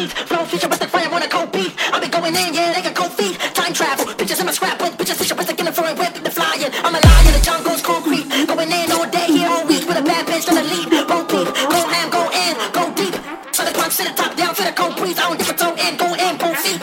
me, Flow future with the fire on a cold beat. I been going in, yeah, they got cold feet. Time travel, bitches in my scrapbook, bitches up with the a whip, the flying. I'm a lion, the jungle's concrete. Going in all day, here all week with a bad bitch gonna lead. Both peep, go ham, go in, go deep. So the climb, sit the top down to the cold breeze. I don't give a toe in, go in, both feet.